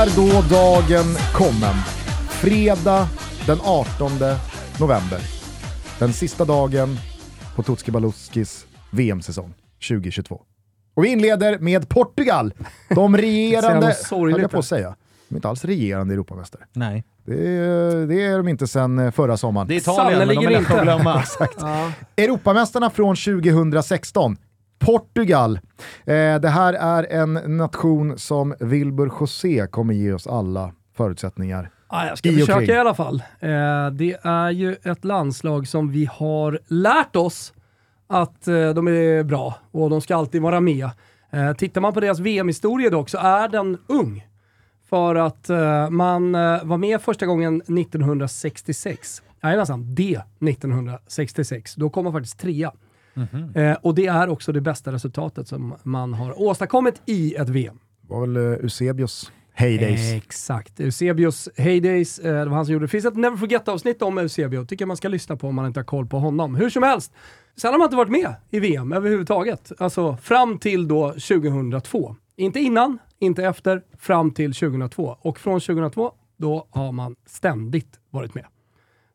Är då dagen kommen. Fredag den 18 november. Den sista dagen på Tutski Baluskis VM-säsong 2022. Och vi inleder med Portugal. De regerande, höll jag på att säga. De är inte alls regerande Europamästare. Nej. Det är, det är de inte sedan eh, förra sommaren. Det är Italien, men de är lätta att glömma. Ja. Europamästarna från 2016. Portugal. Eh, det här är en nation som Wilbur José kommer ge oss alla förutsättningar. Ja, jag ska I försöka i alla fall. Eh, det är ju ett landslag som vi har lärt oss att eh, de är bra och de ska alltid vara med. Eh, tittar man på deras VM-historia dock så är den ung. För att eh, man eh, var med första gången 1966. Jajamensan, det 1966. Då kom man faktiskt trea. Eh, och det är också det bästa resultatet som man har åstadkommit i ett VM. Det var väl uh, Eusebios heydays. Exakt. Eusebios Heydays, eh, det var han som gjorde det. Det finns ett Never Forget-avsnitt om Eusebio. Tycker man ska lyssna på om man inte har koll på honom. Hur som helst, sen har man inte varit med i VM överhuvudtaget. Alltså fram till då 2002. Inte innan, inte efter, fram till 2002. Och från 2002, då har man ständigt varit med.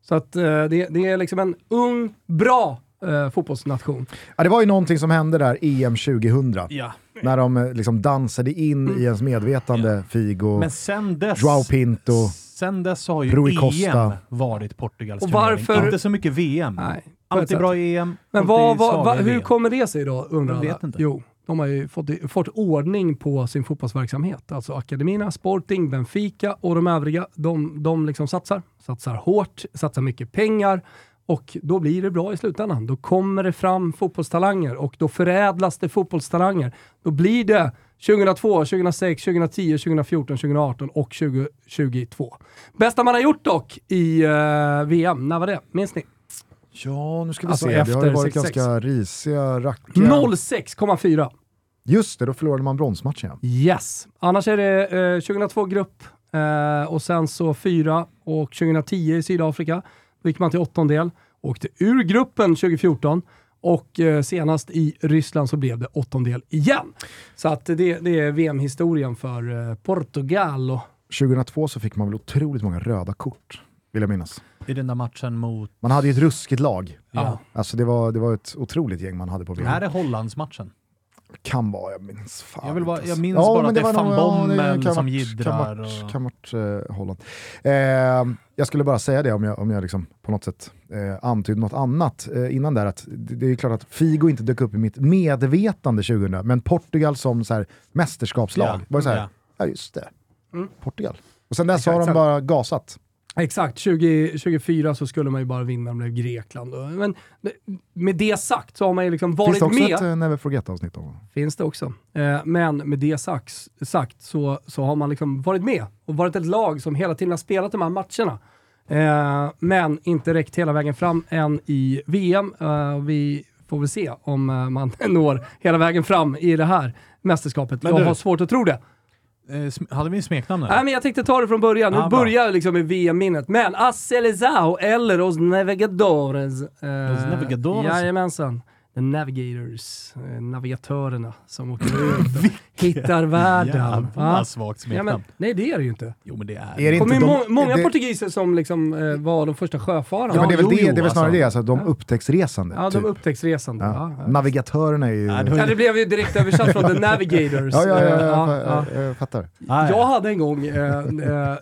Så att eh, det, det är liksom en ung, bra eh, fotbollsnation. Ja, det var ju någonting som hände där EM 2000. Ja. När de eh, liksom dansade in Mm. i ens medvetande, Figo, Men sen dess, Joao Pinto. sen dess har ju Rui Costa. EM varit Portugals Och varför- Inte så mycket VM. Nej, Alltid bra i EM, Men alltid vad, vad, vad, hur VM. kommer det sig då, undrar vet inte. Jo, de har ju fått, fått ordning på sin fotbollsverksamhet. Alltså Akademierna, Sporting, Benfica och de övriga, de, de liksom satsar. Satsar hårt, satsar mycket pengar och då blir det bra i slutändan. Då kommer det fram fotbollstalanger och då förädlas det fotbollstalanger. Då blir det 2002, 2006, 2010, 2014, 2018 och 2022. Bästa man har gjort dock i eh, VM, när var det? Minns ni? Ja, nu ska vi Alltså se. Det har ju varit 66. ganska risiga rackar. 06,4. Just det, då förlorade man bronsmatchen. Yes. Annars är det eh, 2002 grupp eh, och sen så fyra och 2010 i Sydafrika. Då gick man till åttondel, åkte ur gruppen 2014 och eh, senast i Ryssland så blev det åttondel igen. Så att det, det är VM-historien för eh, Portugal. Och, 2002 så fick man väl otroligt många röda kort, vill jag minnas. I den där matchen mot... Man hade ju ett ruskigt lag. Ja. Alltså det var, det var ett otroligt gäng man hade på VM. Här är Hollandsmatchen. Kan vara, jag minns fan Jag vill bara- jag minns bara men att det är var van ja, kan som jiddrar Kan varit, och- eh, Holland. Eh, jag skulle bara säga det om jag, om jag liksom på något sätt eh, antydde något annat eh, innan där. Att det, det är klart att Figo inte dök upp i mitt medvetande 2000, men Portugal som så här, mästerskapslag Ja, var så här, ja. ja just det, Mm. Portugal. Och sen dess har de bara gasat. Exakt, 20, 24 så skulle man ju bara vinna, det blev Grekland. Men det- med det sagt så har man ju liksom Finns varit det också med. ett uh, Never Forget-avsnitt om Finns det också. Eh, men med det sagt, sagt så, så har man liksom varit med och varit ett lag som hela tiden har spelat de här matcherna. Eh, men inte räckt hela vägen fram än i VM. Eh, vi får väl se om eh, man når hela vägen fram i det här mästerskapet. Men jag du- har svårt att tro det. Eh, hade vi en smeknamn nu? Nej, men jag tänkte ta det från början. Nu Ah, börjar liksom med VM-minnet. Men Acelezao eller Os Navigadores. Eh, Los Navigadores? Jajamensan. The Navigators, eh, navigatörerna som åker ut och hittar världen. Jävla svagt Ja, men, smeknamn. nej, det är det ju inte. Jo men det är Är det inte må de- många det- portugiser som liksom, eh, var de första sjöfararna. Ja, men det är väl, jo, det, jo, det är väl snarare alltså. det, alltså, de Ja. upptäcktsresande. Ja, de typ. upptäcktsresande. ja. Ja, ja. Navigatörerna är ju... Ja, det blev ju direkt översatt från The Navigators. Ja, ja, ja, ja, ja. jag, jag fattar. Ah, Jag ja. hade en gång, eh, eh,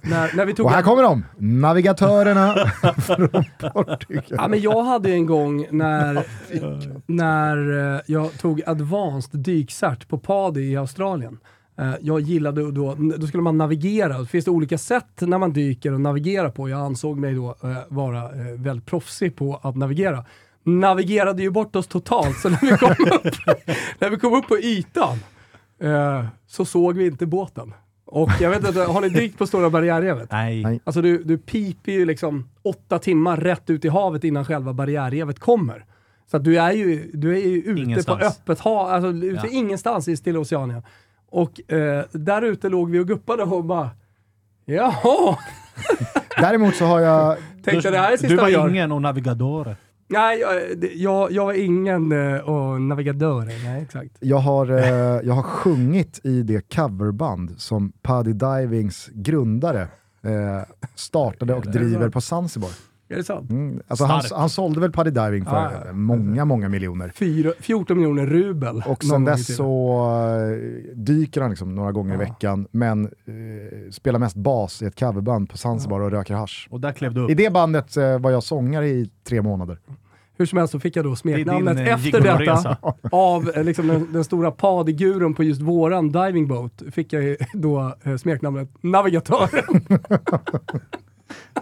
när, när vi tog Och här kommer de, navigatörerna från Portugal. Ja, men jag hade en gång när, när eh, jag tog advanced dykcert på PADI i Australien. Eh, Jag gillade då, då skulle man navigera. Det finns det olika sätt när man dyker och navigera på. Jag ansåg mig då eh, vara väldigt proffsig på att navigera. Navigerade ju bort oss totalt, så när vi kom upp, när vi kom upp på ytan så såg vi inte båten. Och jag vet inte, har ni dykt på Stora barriärrevet? Nej. Nej. Alltså du, du piper ju liksom åtta timmar rätt ut i havet innan själva barriärrevet kommer. Så att du är ju, du är ju ute Ingenstans. på öppet hav, alltså ute Ja. ingenstans i Stilla Oceanien. Och eh, där ute låg vi och guppade och bara, jaha, Däremot så har jag, tänkte det här är Du sista var vi gör. ingen och navigador. Nej, jag, jag, jag är ingen uh, navigadör. Nej, exakt. Jag har, eh, jag har sjungit i det coverband som Paddy Divings grundare eh, startade och driver på Zanzibar. Är det sant? Mm. Alltså han, han sålde väl Paddy Diving för Ah, många, många miljoner. Fyra, 14 miljoner rubel. Och sen i dess så eh, dyker han liksom några gånger i Ja. veckan, men eh, spelar mest bas i ett coverband på Zanzibar och röker hasch. Och där klev du upp. I det bandet eh, var jag sångare i tre månader. Hur som helst så fick jag då smeknamnet Det eh, efter detta av eh, liksom, den, den stora padigurun på just våran diving boat. Fick jag då smeknamnet Navigatören.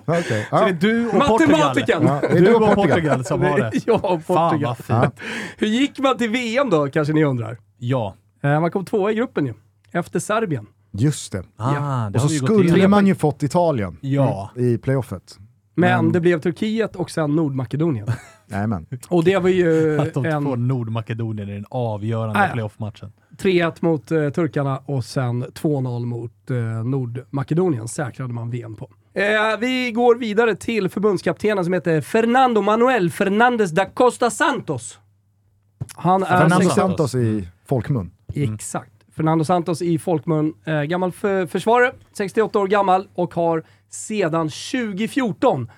Okay. Så det är du och Portugal. Matematikern! Ja, det är Du och Portugal som har det. Jag och Fan Portugal. vad fint. Hur gick man till VM då, kanske ni undrar? Ja. Eh, man kom tvåa i gruppen ju, efter Serbien. Just det. Ah, Ja. det Och så skulle man ju fått Italien Ja. i playoffet. Men Men- det blev Turkiet och sen Nordmakedonien. Och det var ju Att de en två Nordmakedonien i den avgörande Ah, ja. playoff-matchen. 3-1 mot eh, turkarna och sen 2-0 mot eh, Nordmakedonien säkrade man VM på. Eh, vi går vidare till förbundskaptenen som heter Fernando Manuel Fernandes da Costa Santos. Han är... Fernando Santos. Santos i folkmun. Exakt. Fernando Santos i folkmun. Eh, gammal för, försvarare, 68 år gammal och har sedan 2014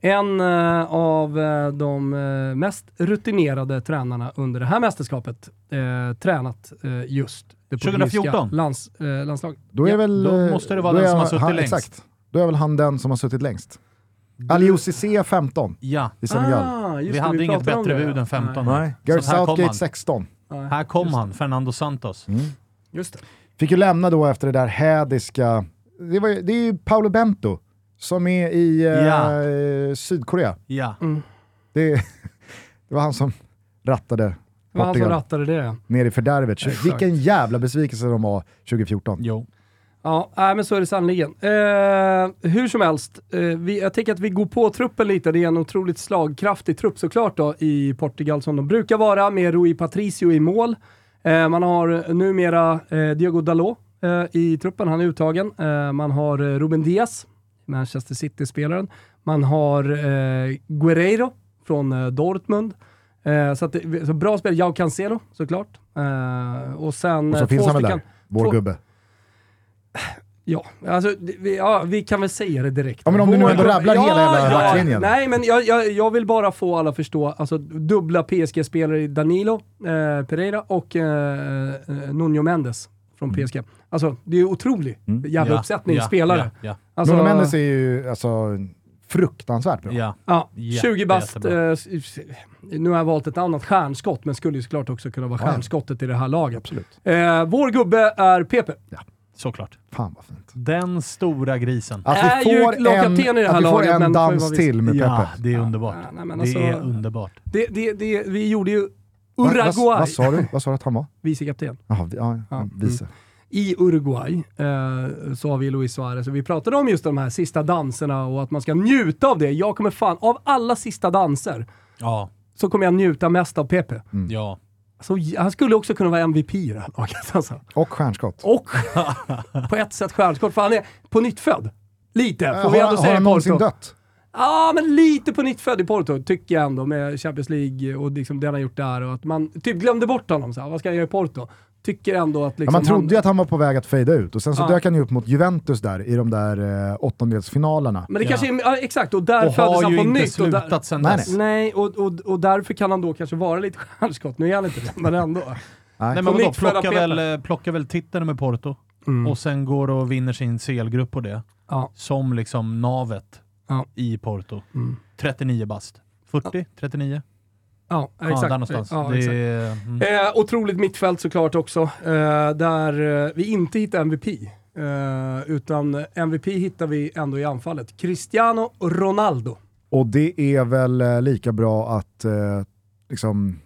en eh, av eh, de eh, mest rutinerade tränarna under det här mästerskapet eh, tränat eh, just det portugisiska 2014? Lands, eh, landslaget. Då är Ja, väl... då måste det vara då den som har suttit längst. Exakt. Då är väl han den som har suttit längst. Aliou Cissé 15 Ja. i Senegal. Ah, Vi det, hade inget pratade om bättre det, bud än 15. Nej, Nej, Gareth Southgate han. 16. nej. Här kom Just han, Fernando Santos. Mm. Just det. Fick ju lämna då efter det där hädiska... Det, var, ju- det är ju Paolo Bento som är i eh, Ja. Sydkorea. Mm. Ja. Det, det var han som rattade Det var han som rattade det. ner i fördärvet. Vilken jävla besvikelse de var 2014. Jo. Ja, nej, men så är det sannerligen. Eh, hur som helst, eh, vi, jag tänker att vi går på truppen lite. Det är en otroligt slagkraftig trupp såklart då, i Portugal som de brukar vara, med Rui Patricio i mål. Eh, man har numera eh, Diego Dalot eh, i truppen, han är uttagen. Eh, man har Ruben Diaz, Manchester City-spelaren. Man har Guerreiro från Dortmund. Så, det, så bra spel. Jao Cancelo såklart. Och sen Och så finns han väl där, vår två- gubbe. Ja, alltså, vi, ja, vi kan väl säga det direkt. Ja, men om du nu ändå rabblar hela jävla backlinjen. Nej, men jag, jag, jag vill bara få alla att förstå, alltså dubbla PSG-spelare i Danilo eh, Pereira och eh, eh, Nuno Mendes från PSG. Alltså, det är ju otrolig Mm. jävla Ja, uppsättning ja, spelare. Ja, Alltså, Nuno Mendes är ju alltså, fruktansvärt bra. ja. Ja, Jätte- 20 bast. Eh, nu har jag valt ett annat stjärnskott, men skulle ju såklart också kunna vara Ja. stjärnskottet i det här laget. Absolut. Eh, vår gubbe är PP. Såklart. Fan vad fint. Den stora grisen. Att vi får i en, det här att vi får en dans till med Ja, Pepe. det är underbart. Ja, nej, men det alltså- är underbart. Det, det, det, vi gjorde ju Va- Vad, Uruguay, vad sa du? Vad sa du att han var? vicekapten. Jaha, ja, Ja, vice. I Uruguay eh, så har vi Luis Suarez och vi pratade om just de här sista danserna och att man ska njuta av det. Jag kommer fan, av alla sista danser, Ja. så kommer jag njuta mest av Pepe. Ja. Så, han skulle också kunna vara MVP i det här laget alltså. Och stjärnskott. Och på ett sätt stjärnskott, för han är på nytt född. Lite, får har, vi ändå har säga han i någonsin dött? Ja, men lite på nytt född i Porto, tycker jag ändå, med Champions League och liksom det han har gjort där. Och att man typ glömde bort honom. Så här, vad ska han göra i Porto? Tycker ändå att Ja, liksom... man trodde ju han, att han var på väg att fejda ut och sen så Ja. dök han ju upp mot Juventus där i de där eh, åttondelsfinalerna. Men det Ja. kanske är, ja, exakt, och där Och föddes har han ju på inte nytt. Och där, slutat sen Nej, dess. nej, och, och, och därför kan han då kanske vara lite stjärnskott. Nu är han inte det, men ändå. Nej. Men vadå, nytt födda plocka Pepe. väl, eh, plocka väl titeln med Porto Mm. och sen går och vinner sin CL-grupp på det. Ja. Som liksom navet Ja. i Porto. Mm. 39 bast. 40? 39? Ja, Ja, exakt. där någonstans. Ja, det exakt. mm. Eh, otroligt mittfält såklart också, eh, där eh, vi inte hittar MVP. Eh, utan MVP hittar vi ändå i anfallet. Cristiano Ronaldo. Och det är väl eh, lika bra att eh, liksom,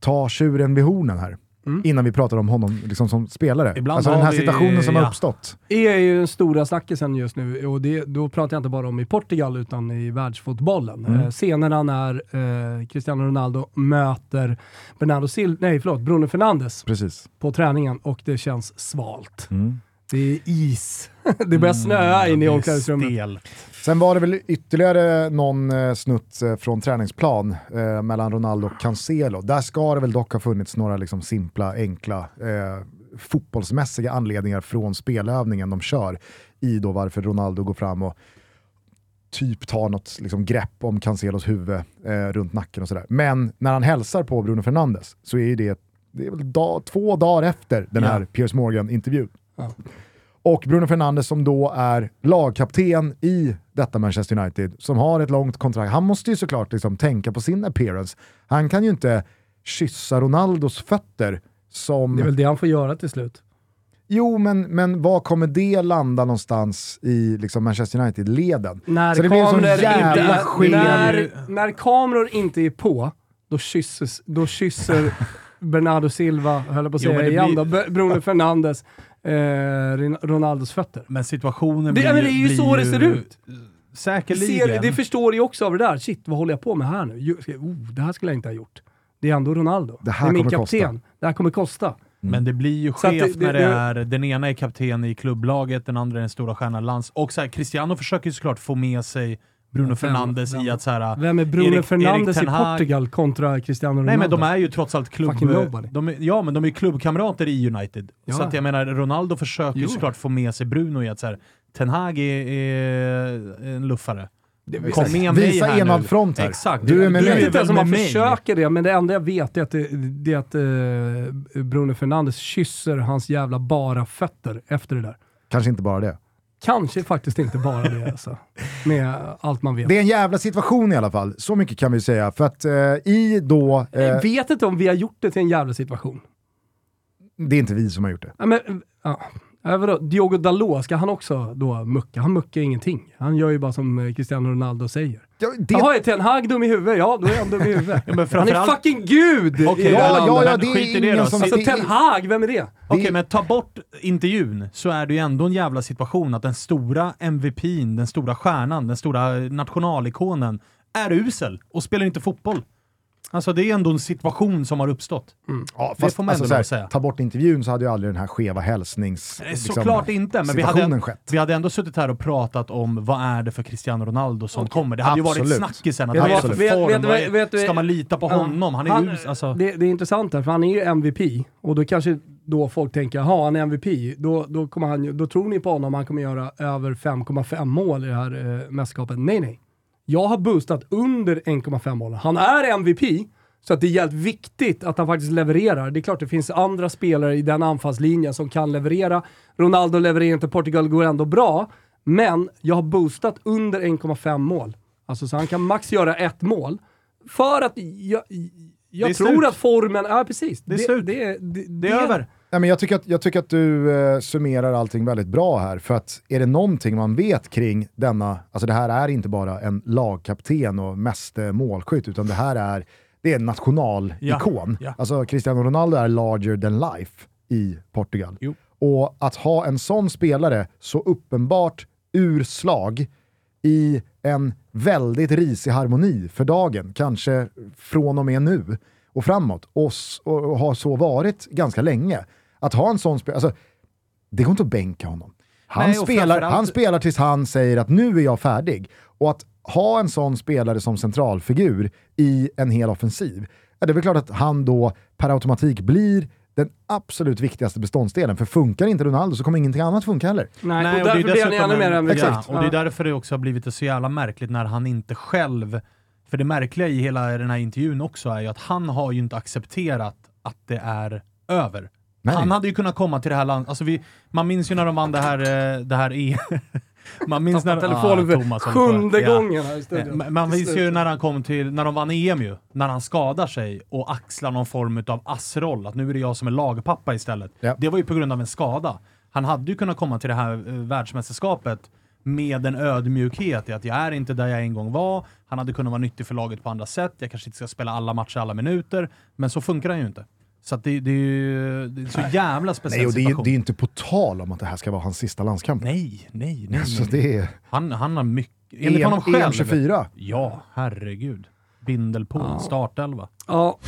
ta tjuren vid hornen här. Mm. Innan vi pratar om honom liksom, som spelare. Ibland alltså har den här vi- situationen som har ja. uppstått. är ju den stora snackisen just nu och det, då pratar jag inte bara om i Portugal utan i världsfotbollen. Mm. Eh, scenerna när eh, Cristiano Ronaldo möter Bernardo Sil nej, förlåt, Bruno Fernandes Precis. på träningen och det känns svalt. Mm. Det är is. Det börjar snöa in i Mm, omklädningsrummet. Sen var det väl ytterligare någon eh, snutt eh, från träningsplan eh, mellan Ronaldo och Cancelo. Där ska det väl dock ha funnits några liksom simpla, enkla eh, fotbollsmässiga anledningar från spelövningen de kör i då varför Ronaldo går fram och typ tar något liksom, grepp om Cancelos huvud eh, runt nacken och sådär. Men när han hälsar på Bruno Fernandes så är ju det, det är väl dag, två dagar efter den här Ja. Piers Morgan-intervjun. Ja. Och Bruno Fernandes som då är lagkapten i detta Manchester United, som har ett långt kontrakt. Han måste ju såklart liksom tänka på sin appearance. Han kan ju inte kyssa Ronaldos fötter som... Det är väl det han får göra till slut. Jo, men, men var kommer det landa någonstans i liksom Manchester United-leden? När Så det kameror, jävla inte, när, när kameror inte är på, då, kysses, då kysser Bernardo Silva, höll jag på att säga igen blir- då, Bruno Fernandes, eh, Ronaldos fötter. Men situationen Det- blir, ja, men det är ju så det ser ut. Säkerligen. Ser, det förstår ju också av det där. Shit, vad håller jag på med här nu? Oh, det här skulle jag inte ha gjort. Det är ändå Ronaldo. Det här är min kommer kapten. kosta. Det här kommer kosta. Men det blir ju skevt det- när det- det är den ena är kapten i klubblaget, den andra är den stora stjärnan lands. Och så här, Cristiano försöker ju såklart få med sig Bruno Fernandes i att så här, Vem är Bruno Erik- Fernandes Erik i Portugal kontra Cristiano Ronaldo? Nej men de är ju trots allt klubb... De är, ja men de är klubbkamrater i United. Ja. Så att jag menar, Ronaldo försöker Jo. såklart få med sig Bruno i att så här, Ten Hag är, är en luffare. Det- Kom med mig Visa här enad nu. front här. Exakt. Du är med mig. vet inte ens om man försöker det, men det enda jag vet är att, det, det är att eh, Bruno Fernandes kysser hans jävla bara fötter efter det där. Kanske inte bara det. Kanske faktiskt inte bara det alltså. Med allt man vet. Det är en jävla situation i alla fall, så mycket kan vi säga. För att eh, i då... Eh, Jag vet inte om vi har gjort det till en jävla situation. det är inte vi som har gjort det. Ja, men, ja. Ja, vadå? Diogo Dalot, ska han också då mucka? Han muckar ingenting. Han gör ju bara som eh, Cristiano Ronaldo säger. Ja, det Jaha, är Ten Hag dum i huvudet? Ja, då är han dum i huvudet. Ja, men han är fucking gud det här ja, ja, ja, det skit i är det då. som... Alltså det- Ten Hag, vem är det? Okej, men ta bort intervjun så är det ju ändå en jävla situation att den stora MVPn, den stora stjärnan, den stora nationalikonen är usel och spelar inte fotboll. Alltså det är ändå en situation som har uppstått. Ja, Det fast, får man alltså, ändå här, säga. Ta bort intervjun så hade ju aldrig den här skeva hälsnings... Nej, liksom, Såklart inte, men vi hade, skett. vi hade ändå suttit här och pratat om vad är det för Cristiano Ronaldo som kommer. Det hade ju varit Absolut. snackisen. Att Vet det vad- för vet- form? vet vet du- Ska man lita på Ja. honom? Han är Han- ju... Alltså, Det, det är intressant där, för han är ju MVP och då kanske då folk tänker, jaha han är MVP, då, då, kommer han, då tror ni på honom, han kommer göra över 5,5 mål i det här eh, mästerskapet. Nej, nej. Jag har boostat under 1,5 mål. Han är MVP, så att det är jävligt viktigt att han faktiskt levererar. Det är klart det finns andra spelare i den anfallslinjen som kan leverera. Ronaldo levererar inte, Portugal går ändå bra. Men jag har boostat under 1,5 mål. Alltså så han kan max göra ett mål. För att jag, jag Det tror slut. att formen, ja precis. Det är slut. Det, det, det, det är över. Nej, men jag, tycker att, jag tycker att du eh, summerar allting väldigt bra här, för att är det någonting man vet kring denna, alltså det här är inte bara en lagkapten och meste målskytt, utan det här är, det är en nationalikon. Ja, ja. Alltså Cristiano Ronaldo är larger than life i Portugal. Jo. Och att ha en sån spelare så uppenbart ur slag i en väldigt risig harmoni för dagen, kanske från och med nu och framåt, och, och, och har så varit ganska länge. Att ha en sån spelare, alltså, det går inte att bänka honom. Han, Nej, och spelar, han spelar tills han säger att nu är jag färdig. Och att ha en sån spelare som centralfigur i en hel offensiv, ja, det är väl klart att han då per automatik blir den absolut viktigaste beståndsdelen. För funkar inte Ronaldo så kommer ingenting annat funka heller. Nej, Nej, och det är därför blir han dessutom ännu mer. Exakt. Ja, och det är därför det också har blivit så jävla märkligt när han inte själv... För det märkliga i hela den här intervjun också är ju att han har ju inte accepterat att det är över. Nej. Han hade ju kunnat komma till det här landet, alltså vi, man minns ju när de vann det här, eh, det här E... Man minns när... Telefonen Ah, Thomas sjunde Ja. gången här i Eh, studion. Man minns ju när han kom till, när de vann EM ju, när han skadar sig och axlar någon form av assroll, att nu är det jag som är lagpappa istället. Ja. Det var ju på grund av en skada. Han hade ju kunnat komma till det här eh, världsmästerskapet med en ödmjukhet i att jag är inte där jag en gång var, han hade kunnat vara nyttig för laget på andra sätt, jag kanske inte ska spela alla matcher alla minuter, men så funkar han ju inte. Så att det, det är ju det är så jävla speciell Nej, och det är, situation. det är inte på tal om att det här ska vara hans sista landskamp. Nej, nej, nej. Så nej. det är Han, han har mycket... Enligt honom själv. EM 24. Ja, herregud. Bindelpool, Ja. startelva. Ja.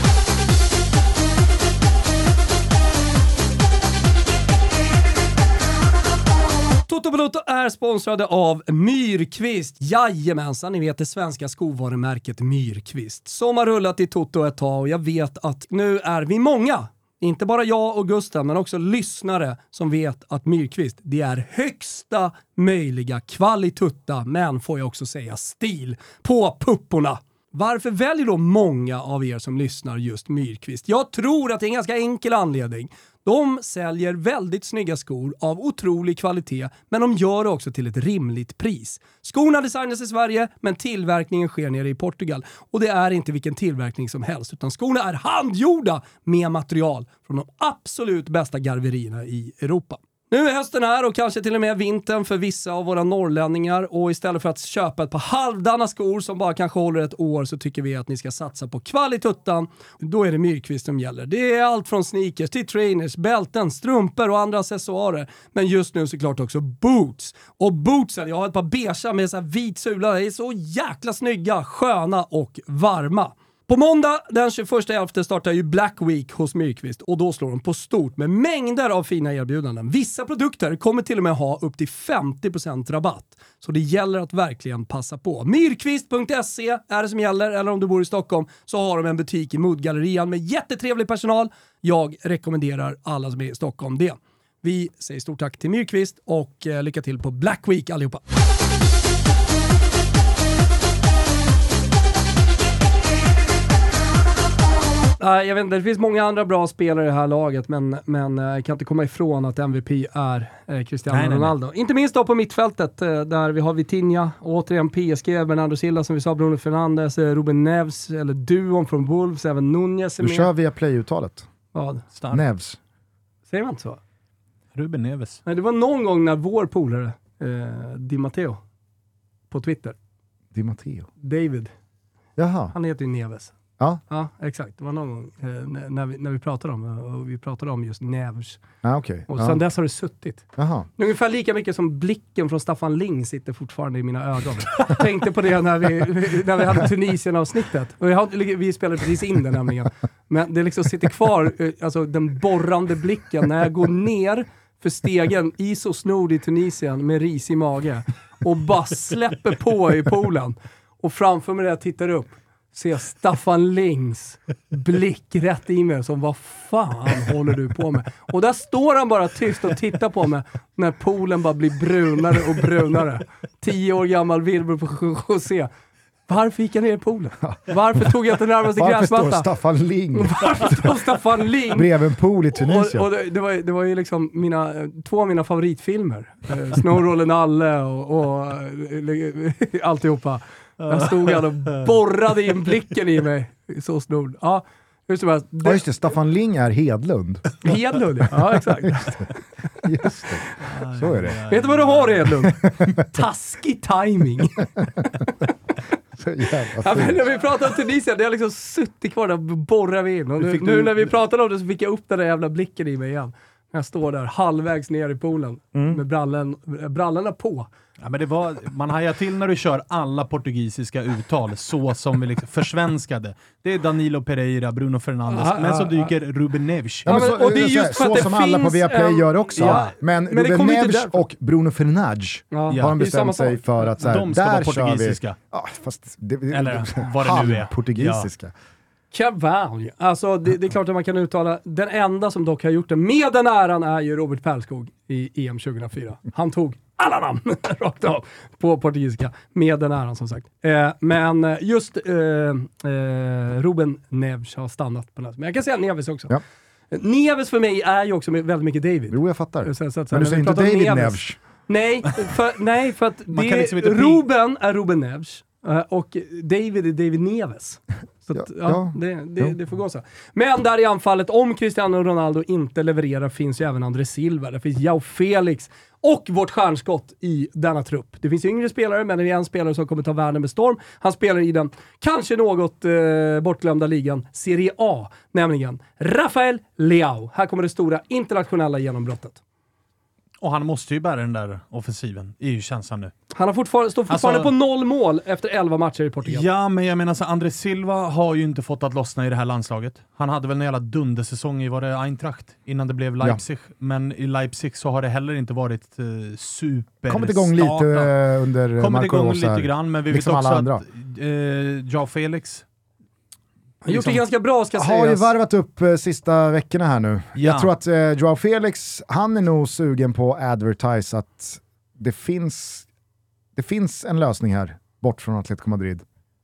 Toto Balotto är sponsrade av Myrkvist. Jajamensan, ni vet det svenska skovarumärket Myrkvist. Som har rullat i Toto ett tag och jag vet att nu är vi många inte bara jag och Gustav, men också lyssnare som vet att Myrkvist, det är högsta möjliga kvalitutta, men får jag också säga stil, på pupporna. Varför väljer då många av er som lyssnar just Myrkvist? Jag tror att det är en ganska enkel anledning. De säljer väldigt snygga skor av otrolig kvalitet, men de gör det också till ett rimligt pris. Skorna designas i Sverige, men tillverkningen sker nere i Portugal. Och det är inte vilken tillverkning som helst, utan skorna är handgjorda med material från de absolut bästa garverierna i Europa. Nu är hösten här och kanske till och med vintern för vissa av våra norrlänningar och istället för att köpa ett par halvdana skor som bara kanske håller ett år så tycker vi att ni ska satsa på kvalituttan. Då är det Myrkvist som gäller. Det är allt från sneakers till trainers, bälten, strumpor och andra accessoarer. Men just nu såklart också boots. Och bootsen, jag har ett par beiga med så här vit sula, de är så jäkla snygga, sköna och varma. På måndag den 21.11 startar ju Black Week hos Myrkvist och då slår de på stort med mängder av fina erbjudanden. Vissa produkter kommer till och med ha upp till 50% rabatt. Så det gäller att verkligen passa på. Myrkvist.se är det som gäller, eller om du bor i Stockholm så har de en butik i Mudgallerian med jättetrevlig personal. Jag rekommenderar alla som är i Stockholm det. Vi säger stort tack till Myrkvist och eh, lycka till på Black Week allihopa. Nej, jag vet inte, det finns många andra bra spelare i det här laget, men, men eh, jag kan inte komma ifrån att MVP är eh, Cristiano Nej, nej, nej. Ronaldo. Inte minst då på mittfältet, eh, där vi har Vitinha, och återigen PSG, Bernardo Silva som vi sa, Bruno Fernandes, eh, Ruben Neves, eller duon från Wolves, även Nunez är Du med. kör via play-uttalet. Vad? Stark. Nevs. Säger man inte så? Ruben Neves. Nej, det var någon gång när vår polare, eh, Di Matteo, på Twitter, Di Matteo. David, Jaha. han heter ju Neves. Ja, Ja, exakt. Det var någon gång eh, när- vi, när vi pratade om och vi pratade om just Neves. ah, okej. Och Ja. sen dess har det suttit. Jaha. Ungefär lika mycket som blicken från Staffan Ling sitter fortfarande i mina ögon. Tänkte på det när vi, när vi hade Tunisien-avsnittet. Vi, spelade precis in det nämligen. Men det liksom sitter kvar, eh, alltså den borrande blicken när jag går ner för stegen i så snord i Tunisien med ris i mage och bara släpper på i poolen. Och framför mig när jag tittar upp ser jag Staffan Lings blick rätt i mig som vad fan håller du på med? Och där står han bara tyst och tittar på mig när poolen bara blir brunare och brunare. Tio år gammal Wilbur på José. Varför gick jag ner i poolen? Varför tog jag inte närmaste Varför står gräsmatta? Staffan Ling Varför stod Staffan Ling bredvid en pool i och, Tunisien? och det, det, var, det var ju liksom mina, två av mina favoritfilmer. Eh, Snowroller Nalle och, och eh, alltihopa. Jag stod här och borrade in blicken i mig. Så snord. Ja, hur som helst. Ja Det, just det, Staffan Ling är Hedlund. Hedlund ja. ja, exakt. Just det. Så är det. Vet du vad du har Hedlund? Taskig timing. Ja, när vi pratar om Tunisien, det har liksom suttit kvar där och borrar vi in. Och nu, nu när vi pratade om det så fick jag upp den där jävla blicken i mig igen. Jag står där halvvägs ner i poolen med brallen, brallorna på. Ja, men det var, man hajar till när du kör alla portugisiska uttal så som vi liksom försvenskade. Det är Danilo Pereira, Bruno Fernandes, Ja, men så ja, dyker Ruben Neves. Ja, men Ja, så, och det är så, just så det som alla på Viaplay en- gör också. Ja, men men det Ruben Neves och Bruno Fernandes Ja, har är bestämt sig för att så här, De ska vara där kör vi... portugisiska. Ja, fast det, Eller vad det nu är. Portugisiska. Kavalj. Alltså det, det är klart att man kan uttala, den enda som dock har gjort det med den äran är ju Robert Perskog i EM 2004. Han tog alla namn rakt av på portugisiska med den äran som sagt. Eh, men just eh, eh, Ruben Neves har stannat på den här. Men jag kan säga Neves också. Ja. Neves för mig är ju också väldigt mycket David. Jo, jag fattar. Så- så- så- Men du säger inte David Neves- Neves. Nej, för, nej, för att det, liksom Ruben är Ruben Neves eh, och David är David Neves. Så att, Ja, ja, det, det, ja. det får gå så. Men där i anfallet, om Cristiano Ronaldo inte levererar, finns ju även André Silva, det finns Jao Felix och vårt stjärnskott i denna trupp. Det finns yngre spelare, men det är en spelare som kommer ta världen med storm. Han spelar i den kanske något eh, bortglömda ligan Serie A, nämligen Rafael Leao. Här kommer det stora internationella genombrottet. Och han måste ju bära den där offensiven, är ju känslan nu. Han har fortfarande, står fortfarande Alltså- på noll mål efter 11 matcher i Portugal. Ja, men jag menar så André Silva har ju inte fått att lossna i det här landslaget. Han hade väl en jävla dundersäsong i, var det Eintracht? Innan det blev Leipzig. Men i Leipzig så har det heller inte varit eh, super Kommit igång lite eh, under Kommit Marco igång här. lite grann, men vi liksom vet också att eh, Joao Felix Han har gjort det liksom- ganska bra ska har ju sägas. varvat upp eh, sista veckorna här nu. Ja. Jag tror att eh, Joao Felix, han är nog sugen på att advertise att det finns, det finns en lösning här, bort från Atletico Madrid,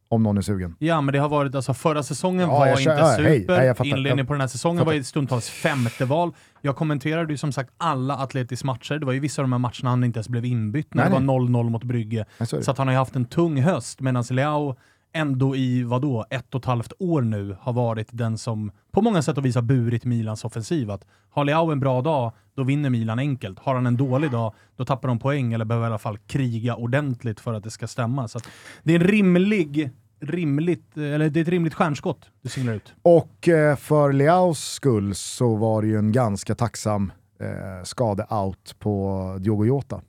om någon är sugen. Ja, men det har varit, alltså förra säsongen Ja, var jag inte ja, hej, super. hej, fattar. Inledningen på den här säsongen fattar. var ju stundtals femte val. Jag kommenterade ju som sagt alla Atletis matcher. Det var ju vissa av de här matcherna han inte ens blev inbytt när Nej, det nej. var 0-0 mot Brygge. Så att han har ju haft en tung höst, medan Leao ändå i, vadå, ett och ett halvt år nu har varit den som på många sätt och vis har burit Milans offensiv. Att har Leao en bra dag, då vinner Milan enkelt. Har han en dålig dag, då tappar de poäng eller behöver i alla fall kriga ordentligt för att det ska stämma. Så att det är en rimlig, rimligt, eller det är ett rimligt stjärnskott du singlar ut. Och eh, för Leaos skull så var det ju en ganska tacksam eh, skade-out på Diogo Jota,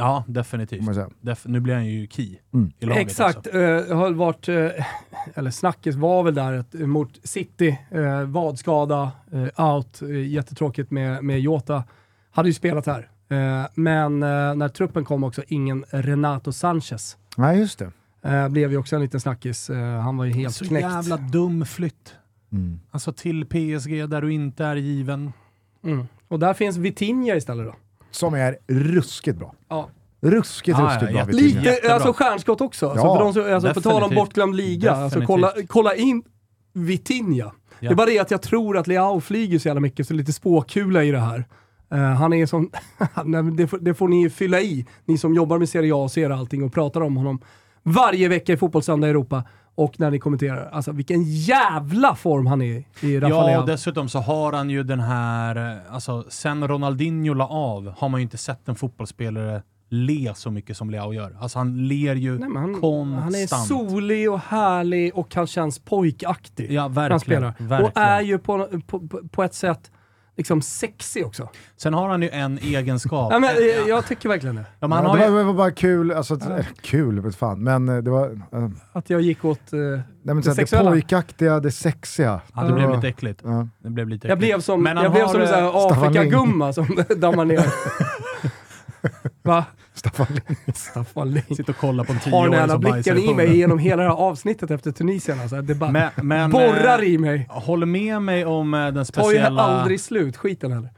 Ja, definitivt. Def nu blir han ju key Mm. i laget Exakt, har varit, eh, eller snacket var väl där att, mot City, eh, vadskada, out, jättetråkigt med, med Jota. Hade ju spelat här. Men när truppen kom också, ingen Renato Sanchez. Nej, just det. Eh, blev ju också en liten snackis. Eh, han var ju helt Så knäckt. jävla dum flytt. Mm. Alltså till PSG där du inte är given. Mm. Och där finns Vitinha istället då. Som är ruskigt bra. Ja. Ruskigt, Ja, ruskigt ja, bra. Lite, alltså stjärnskott också. Alltså, Ja, för de som, alltså, på tal om bortglömd liga, alltså, kolla, kolla in Vitinha. Det är bara det att jag tror att Leao flyger så jävla mycket, så lite spåkula i det här. Eh, han är som, det, får, det får ni ju fylla i, ni som jobbar med Serie A och ser allting och pratar om honom varje vecka i Fotbollssöndag i Europa. Och när ni kommenterar, alltså vilken jävla form han är i Rafa Ja, och dessutom så har han ju den här, eh, alltså sen Ronaldinho la av har man ju inte sett en fotbollsspelare le så mycket som Leao gör. Alltså han ler ju Nej, han, konstant. han är solig och härlig och han känns pojkaktig. Ja, när han verkligen. spelar. verkligen. Och är ju på, på, på ett sätt liksom sexig också. Sen har han ju en egenskap. Ja, men, eh, jag tycker verkligen det. Ja, men Ja, har det, ju, var, det var bara kul, alltså, äh, kul vet fan, men eh, det var äh, Att jag gick åt... Eh, nej, men, Det här, det sexuella. pojkaktiga, det sexiga. ja, det blev Ja. lite äckligt. Ja. Det blev lite jag äckligt. blev som, Men han jag blev har, som en eh, Afrikagumma som dammar ner. Va? Staffan Lind. Staffan Lind. Sitter och kollar på en Har den tioåring jävla som bajsar blicken i mig genom hela det här avsnittet efter Tunisien. Alltså. Det bara Men, men, borrar eh, i mig. Håll med mig om eh, den Tar ju speciella... aldrig slut, skiten heller.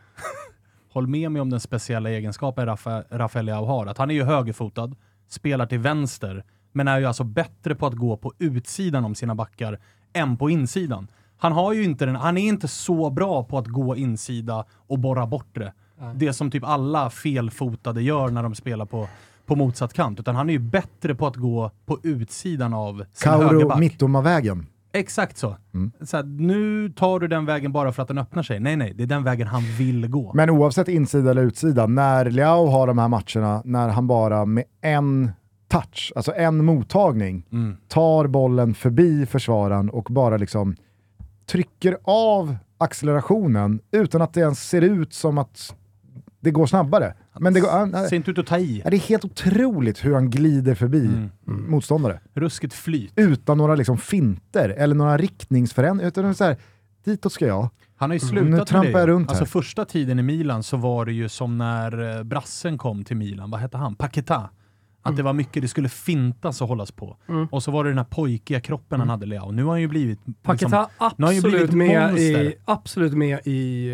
Håll med mig om den speciella egenskapen Rafa, Rafael Leao har. Att han är ju högerfotad, spelar till vänster, men är ju alltså bättre på att gå på utsidan om sina backar än på insidan. Han, har ju inte den, han är inte så bra på att gå insida och borra bort det. Det som typ alla felfotade gör när de spelar på, på motsatt kant. Utan han är ju bättre på att gå på utsidan av sin Kauro högerback. Mittomavägen. Exakt så. Mm. så här, nu tar du den vägen bara för att den öppnar sig. Nej, nej, det är den vägen han vill gå. Men oavsett insida eller utsida, när Leao har de här matcherna, när han bara med en touch, alltså en mottagning, Mm. tar bollen förbi försvararen och bara liksom trycker av accelerationen utan att det ens ser ut som att det går snabbare. Men det, går, han- Ser inte ut att ta i. det är helt otroligt hur han glider förbi Mm. motståndare. Ruskigt flyt. Utan några liksom finter eller några riktningsförändringar. Utan så här, ditåt ska jag. Han har ju Mm. slutat Nu med trampar det. jag runt alltså här. första tiden i Milan så var det ju som när eh, brassen kom till Milan. Vad hette han? Paquetá. Att det var mycket det skulle fintas och hållas på. Mm. Och så var det den här pojkiga kroppen han hade, Leao. Nu har han ju blivit... Paketa nu blivit absolut, med i, absolut med i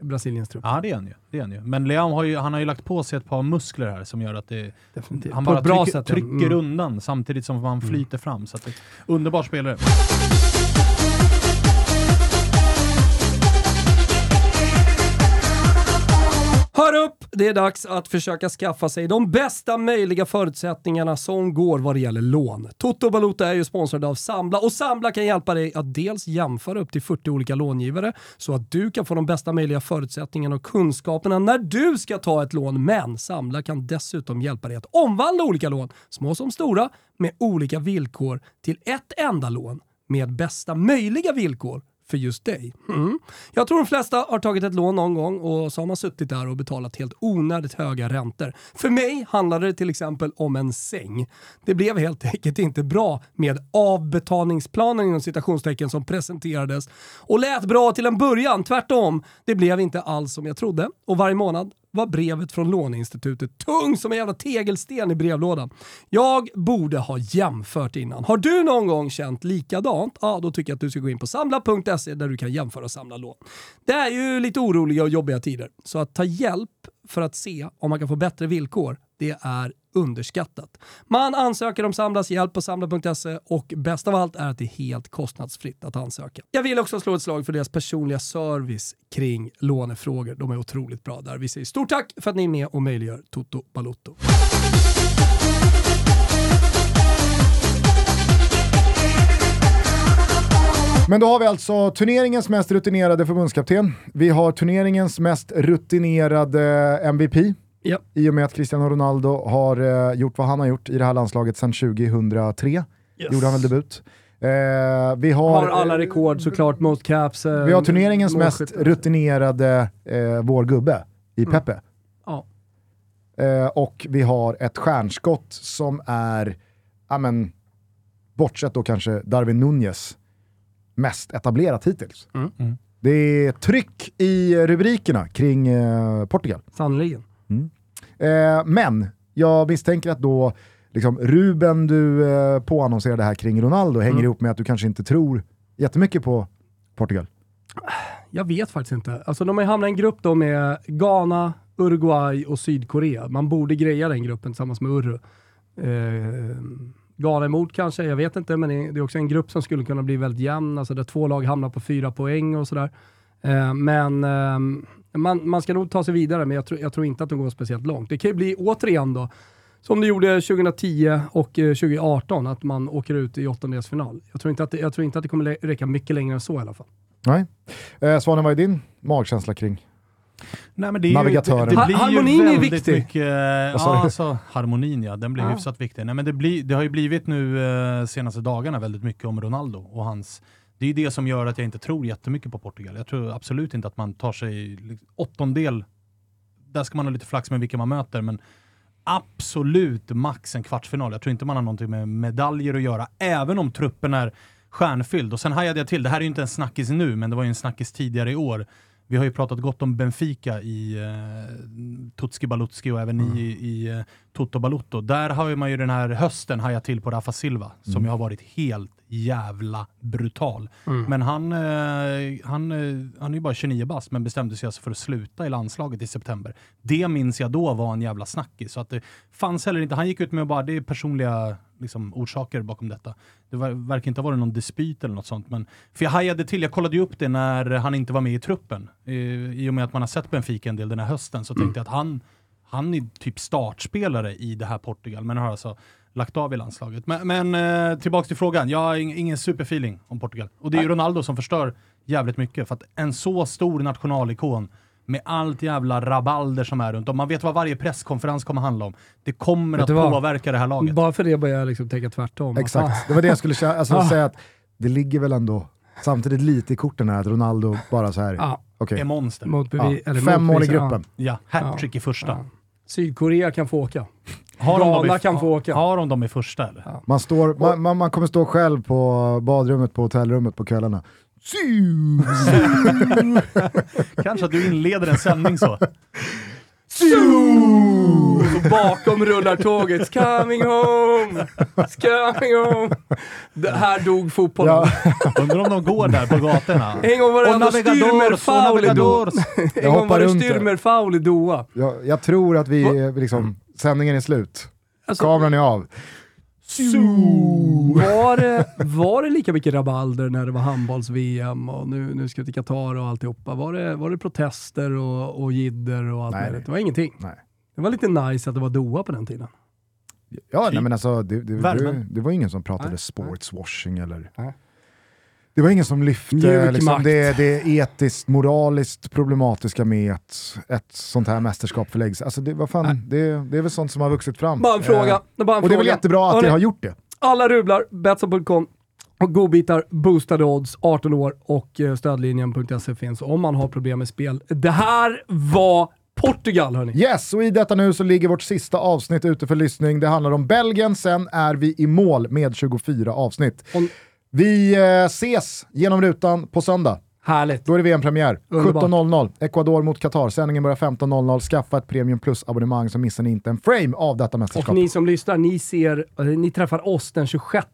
Brasiliens trupp. Ja, det är han ju. Det är han ju. Men Leao har ju, han har ju lagt på sig ett par muskler här som gör att det, Definitivt. han bara trycker, sätt. trycker Mm. undan samtidigt som han flyter fram. Så det, underbar spelare. Hör upp! Det är dags att försöka skaffa sig de bästa möjliga förutsättningarna som går vad det gäller lån. Toto Valuta är ju sponsrad av Sambla och Sambla kan hjälpa dig att dels jämföra upp till 40 olika långivare så att du kan få de bästa möjliga förutsättningarna och kunskaperna när du ska ta ett lån. Men Sambla kan dessutom hjälpa dig att omvandla olika lån, små som stora, med olika villkor till ett enda lån med bästa möjliga villkor för just dig. Mm. Jag tror de flesta har tagit ett lån någon gång och så har man suttit där och betalat helt onödigt höga räntor. För mig handlade det till exempel om en säng. Det blev helt enkelt inte bra med avbetalningsplanen inom citationstecken som presenterades och lät bra till en början. Tvärtom, det blev inte alls som jag trodde och varje månad var brevet från låneinstitutet tung som en jävla tegelsten i brevlådan. Jag borde ha jämfört innan. Har du någon gång känt likadant? Ja, då tycker jag att du ska gå in på samla.se där du kan jämföra och samla lån. Det är ju lite oroliga och jobbiga tider, så att ta hjälp för att se om man kan få bättre villkor, det är underskattat. Man ansöker om Samlas hjälp på samla.se och bäst av allt är att det är helt kostnadsfritt att ansöka. Jag vill också slå ett slag för deras personliga service kring lånefrågor. De är otroligt bra där. Vi säger stort tack för att ni är med och möjliggör Toto Balotto. Men då har vi alltså turneringens mest rutinerade förbundskapten. Vi har turneringens mest rutinerade MVP. Ja. I och med att Cristiano Ronaldo har eh, gjort vad han har gjort i det här landslaget sedan 2003. Yes. Gjorde han väl debut. Eh, vi har, Har alla rekord såklart, most caps. eh, vi har turneringens mest rutinerade eh, vår gubbe i Mm. Pepe. Ja. Eh, och vi har ett stjärnskott som är, ja men, bortsett då kanske Darwin Nunez, mest etablerat hittills. Mm. Mm. Det är tryck i rubrikerna kring eh, Portugal. Sannerligen. Eh, men jag misstänker att då liksom, Ruben du eh, påannonserade här kring Ronaldo hänger Mm. ihop med att du kanske inte tror jättemycket på Portugal. Jag vet faktiskt inte. Alltså de har hamnat i en grupp då med Ghana, Uruguay och Sydkorea. Man borde greja den gruppen tillsammans med Uru. Eh, Ghana emot kanske, jag vet inte, men det är också en grupp som skulle kunna bli väldigt jämn, alltså där två lag hamnar på fyra poäng och sådär. Eh, men eh, man, man ska nog ta sig vidare, men jag tror, jag tror inte att de går speciellt långt. Det kan ju bli återigen då, som det gjorde 2010 och eh, 2018, att man åker ut i åttondelsfinal. Jag tror inte att det, jag tror inte att det kommer räcka mycket längre än så i alla fall. Nej. Eh, Svanen, vad är din magkänsla kring? Nej, men det är ju, Navigatören. Det, det blir Ha- ju harmonin är väldigt viktig. Mycket, ja, alltså, harmonin ja, den blir Ja. hyfsat viktig. Nej, men det, blir, det har ju blivit nu eh, senaste dagarna väldigt mycket om Ronaldo och hans... Det är det som gör att jag inte tror jättemycket på Portugal. Jag tror absolut inte att man tar sig liksom, åttondel. Där ska man ha lite flax med vilka man möter, men absolut max en kvartsfinal. Jag tror inte man har någonting med medaljer att göra, även om truppen är stjärnfylld. Och sen hajade jag till, det här är ju inte en snackis nu, men det var ju en snackis tidigare i år. Vi har ju pratat gott om Benfica i eh, Tutski Balutski och även ni i, i eh, Toto Balutto. Där har man ju den här hösten hajat till på Rafa Silva, som ju har varit helt jävla brutal. Men han, eh, han, eh, han är ju bara 29 bast, men bestämde sig alltså för att sluta i landslaget i september. Det minns jag då var en jävla snackis. Så att det fanns heller inte, han gick ut med bara, det är personliga liksom, orsaker bakom detta. Det var, verkar inte ha varit någon dispyt eller något sånt. Men, för jag hajade till, jag kollade ju upp det när han inte var med i truppen. Eh, I och med att man har sett Benfica en del den här hösten så tänkte jag att han, han är typ startspelare i det här Portugal, men har alltså lagt av i landslaget. Men, men eh, tillbaks till frågan, jag har ing- ingen superfeeling om Portugal. Och det är ju Ronaldo som förstör jävligt mycket, för att en så stor nationalikon med allt jävla rabalder som är runt om. Man vet vad varje presskonferens kommer handla om. Det kommer Vet att vad? påverka det här laget. Bara för det börjar jag liksom tänka tvärtom. Exakt, det var det jag skulle alltså, Ah. säga att det ligger väl ändå samtidigt lite i korten här att Ronaldo bara så här, Ja, okej, Är monster. mot ja, bevi- eller fem mål i gruppen. Ja, hattrick i första. Ja. Sydkorea kan få åka. Har de, Ghana i, kan få åka. har de dem i första eller? Man, står, man, man, man kommer stå själv på badrummet på hotellrummet på kvällarna. Kanske att du inleder en sändning så. Och bakom rullar tåget. It's coming home! It's coming home! Det här dog fotbollen. Ja, Undrar om de går där på gatorna. En gång var det ändå och styrmerfaul i Doha. En Jag gång var det runt det. styrmerfaul i Doha. jag, jag tror att vi, liksom, sändningen är slut. Alltså, Kameran är av. var, det, var det lika mycket rabalder när det var handbolls-VM och nu, nu ska vi till Qatar och alltihopa? Var det, var det protester och, och jidder och allt Nej. möjligt? Det var ingenting. Nej. Det var lite nice att det var Doha på den tiden. Ja, Typ. nej, men alltså, det, det, det, det var ingen som pratade Nej. sportswashing eller... Nej. Det var ingen som lyfte liksom, det, det etiskt, moraliskt problematiska med att ett sånt här mästerskap förläggs. Alltså det, vad fan, det, det är väl sånt som har vuxit fram. Bara en Eh, fråga. Är bara en och det är väl jättebra att det har gjort det. Alla rublar, Betsson.com. Och godbitar, boostade odds, 18 år och eh, stödlinjen.se finns om man har problem med spel. Det här var Portugal hörni. Yes, och i detta nu så ligger vårt sista avsnitt ute för lyssning. Det handlar om Belgien, sen är vi i mål med 24 avsnitt. Och, Vi eh, ses genom rutan på söndag. härligt. Då är det VM-premiär. Underbart. 17.00, Ecuador mot Qatar. Sändningen börjar 15.00. Skaffa ett Premium Plus-abonnemang så missar ni inte en frame av detta Och mästerskap. ni som lyssnar, ni, ser, eh, ni träffar oss den 26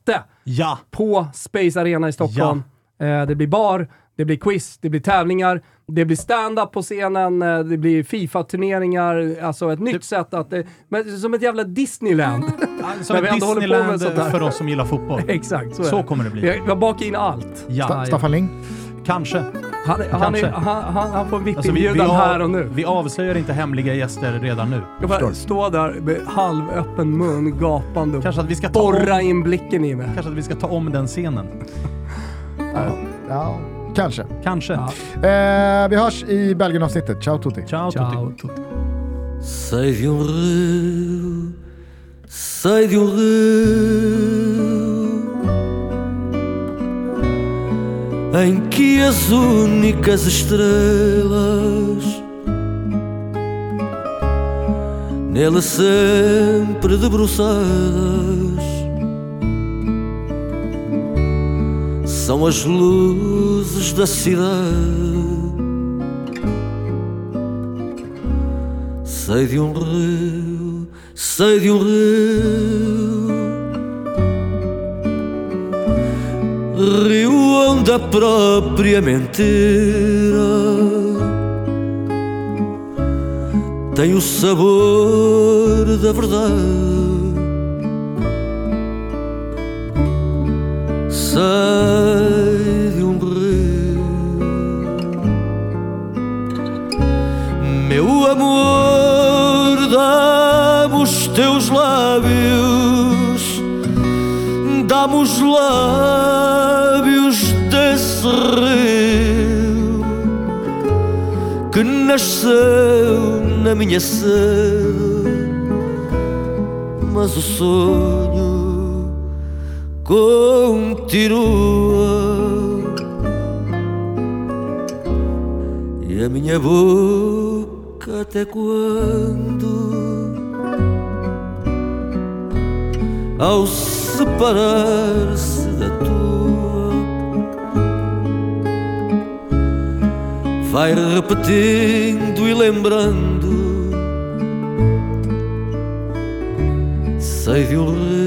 Ja! på Space Arena i Stockholm. Eh, det blir bar, det blir quiz, det blir tävlingar, det blir stand-up på scenen, eh, det blir Fifa-turneringar, alltså ett nytt sätt att... eh, Men som ett jävla Disneyland. Som ett ändå håller på med Disneyland för oss som gillar fotboll. Exakt, så, är Så det. kommer det bli. Vi har, bakat in allt. Ja, Sta- Staffan Ling? kanske. Han, han, Kanske. är, han, han, han får en Alltså, vi, vi, VIP-inbjudan av- här och nu. vi avslöjar inte hemliga gäster redan nu. Jag bara stå där med halvöppen mun, gapande och Kanske att vi ska ta om, borra in blicken i mig. kanske att vi ska ta om den scenen. Ja, kanske. Kanske. Ja. Eh, vi hörs i Belgien-avsnittet. Ciao tutti! Ciao, Tutti. Ciao, tutti. Sei de um rio, sei de um rio em que as únicas estrelas nele sempre debruçadas são as luzes da cidade. Sei de um rio, sei de um rio, rio onde a própria mentira tem o sabor da verdade. Sei dá-me os lábios desse rio que nasceu na minha sede, mas o sonho continua. E a minha boca até quando Ao separar-se da tua Vai repetindo e lembrando. Sei de um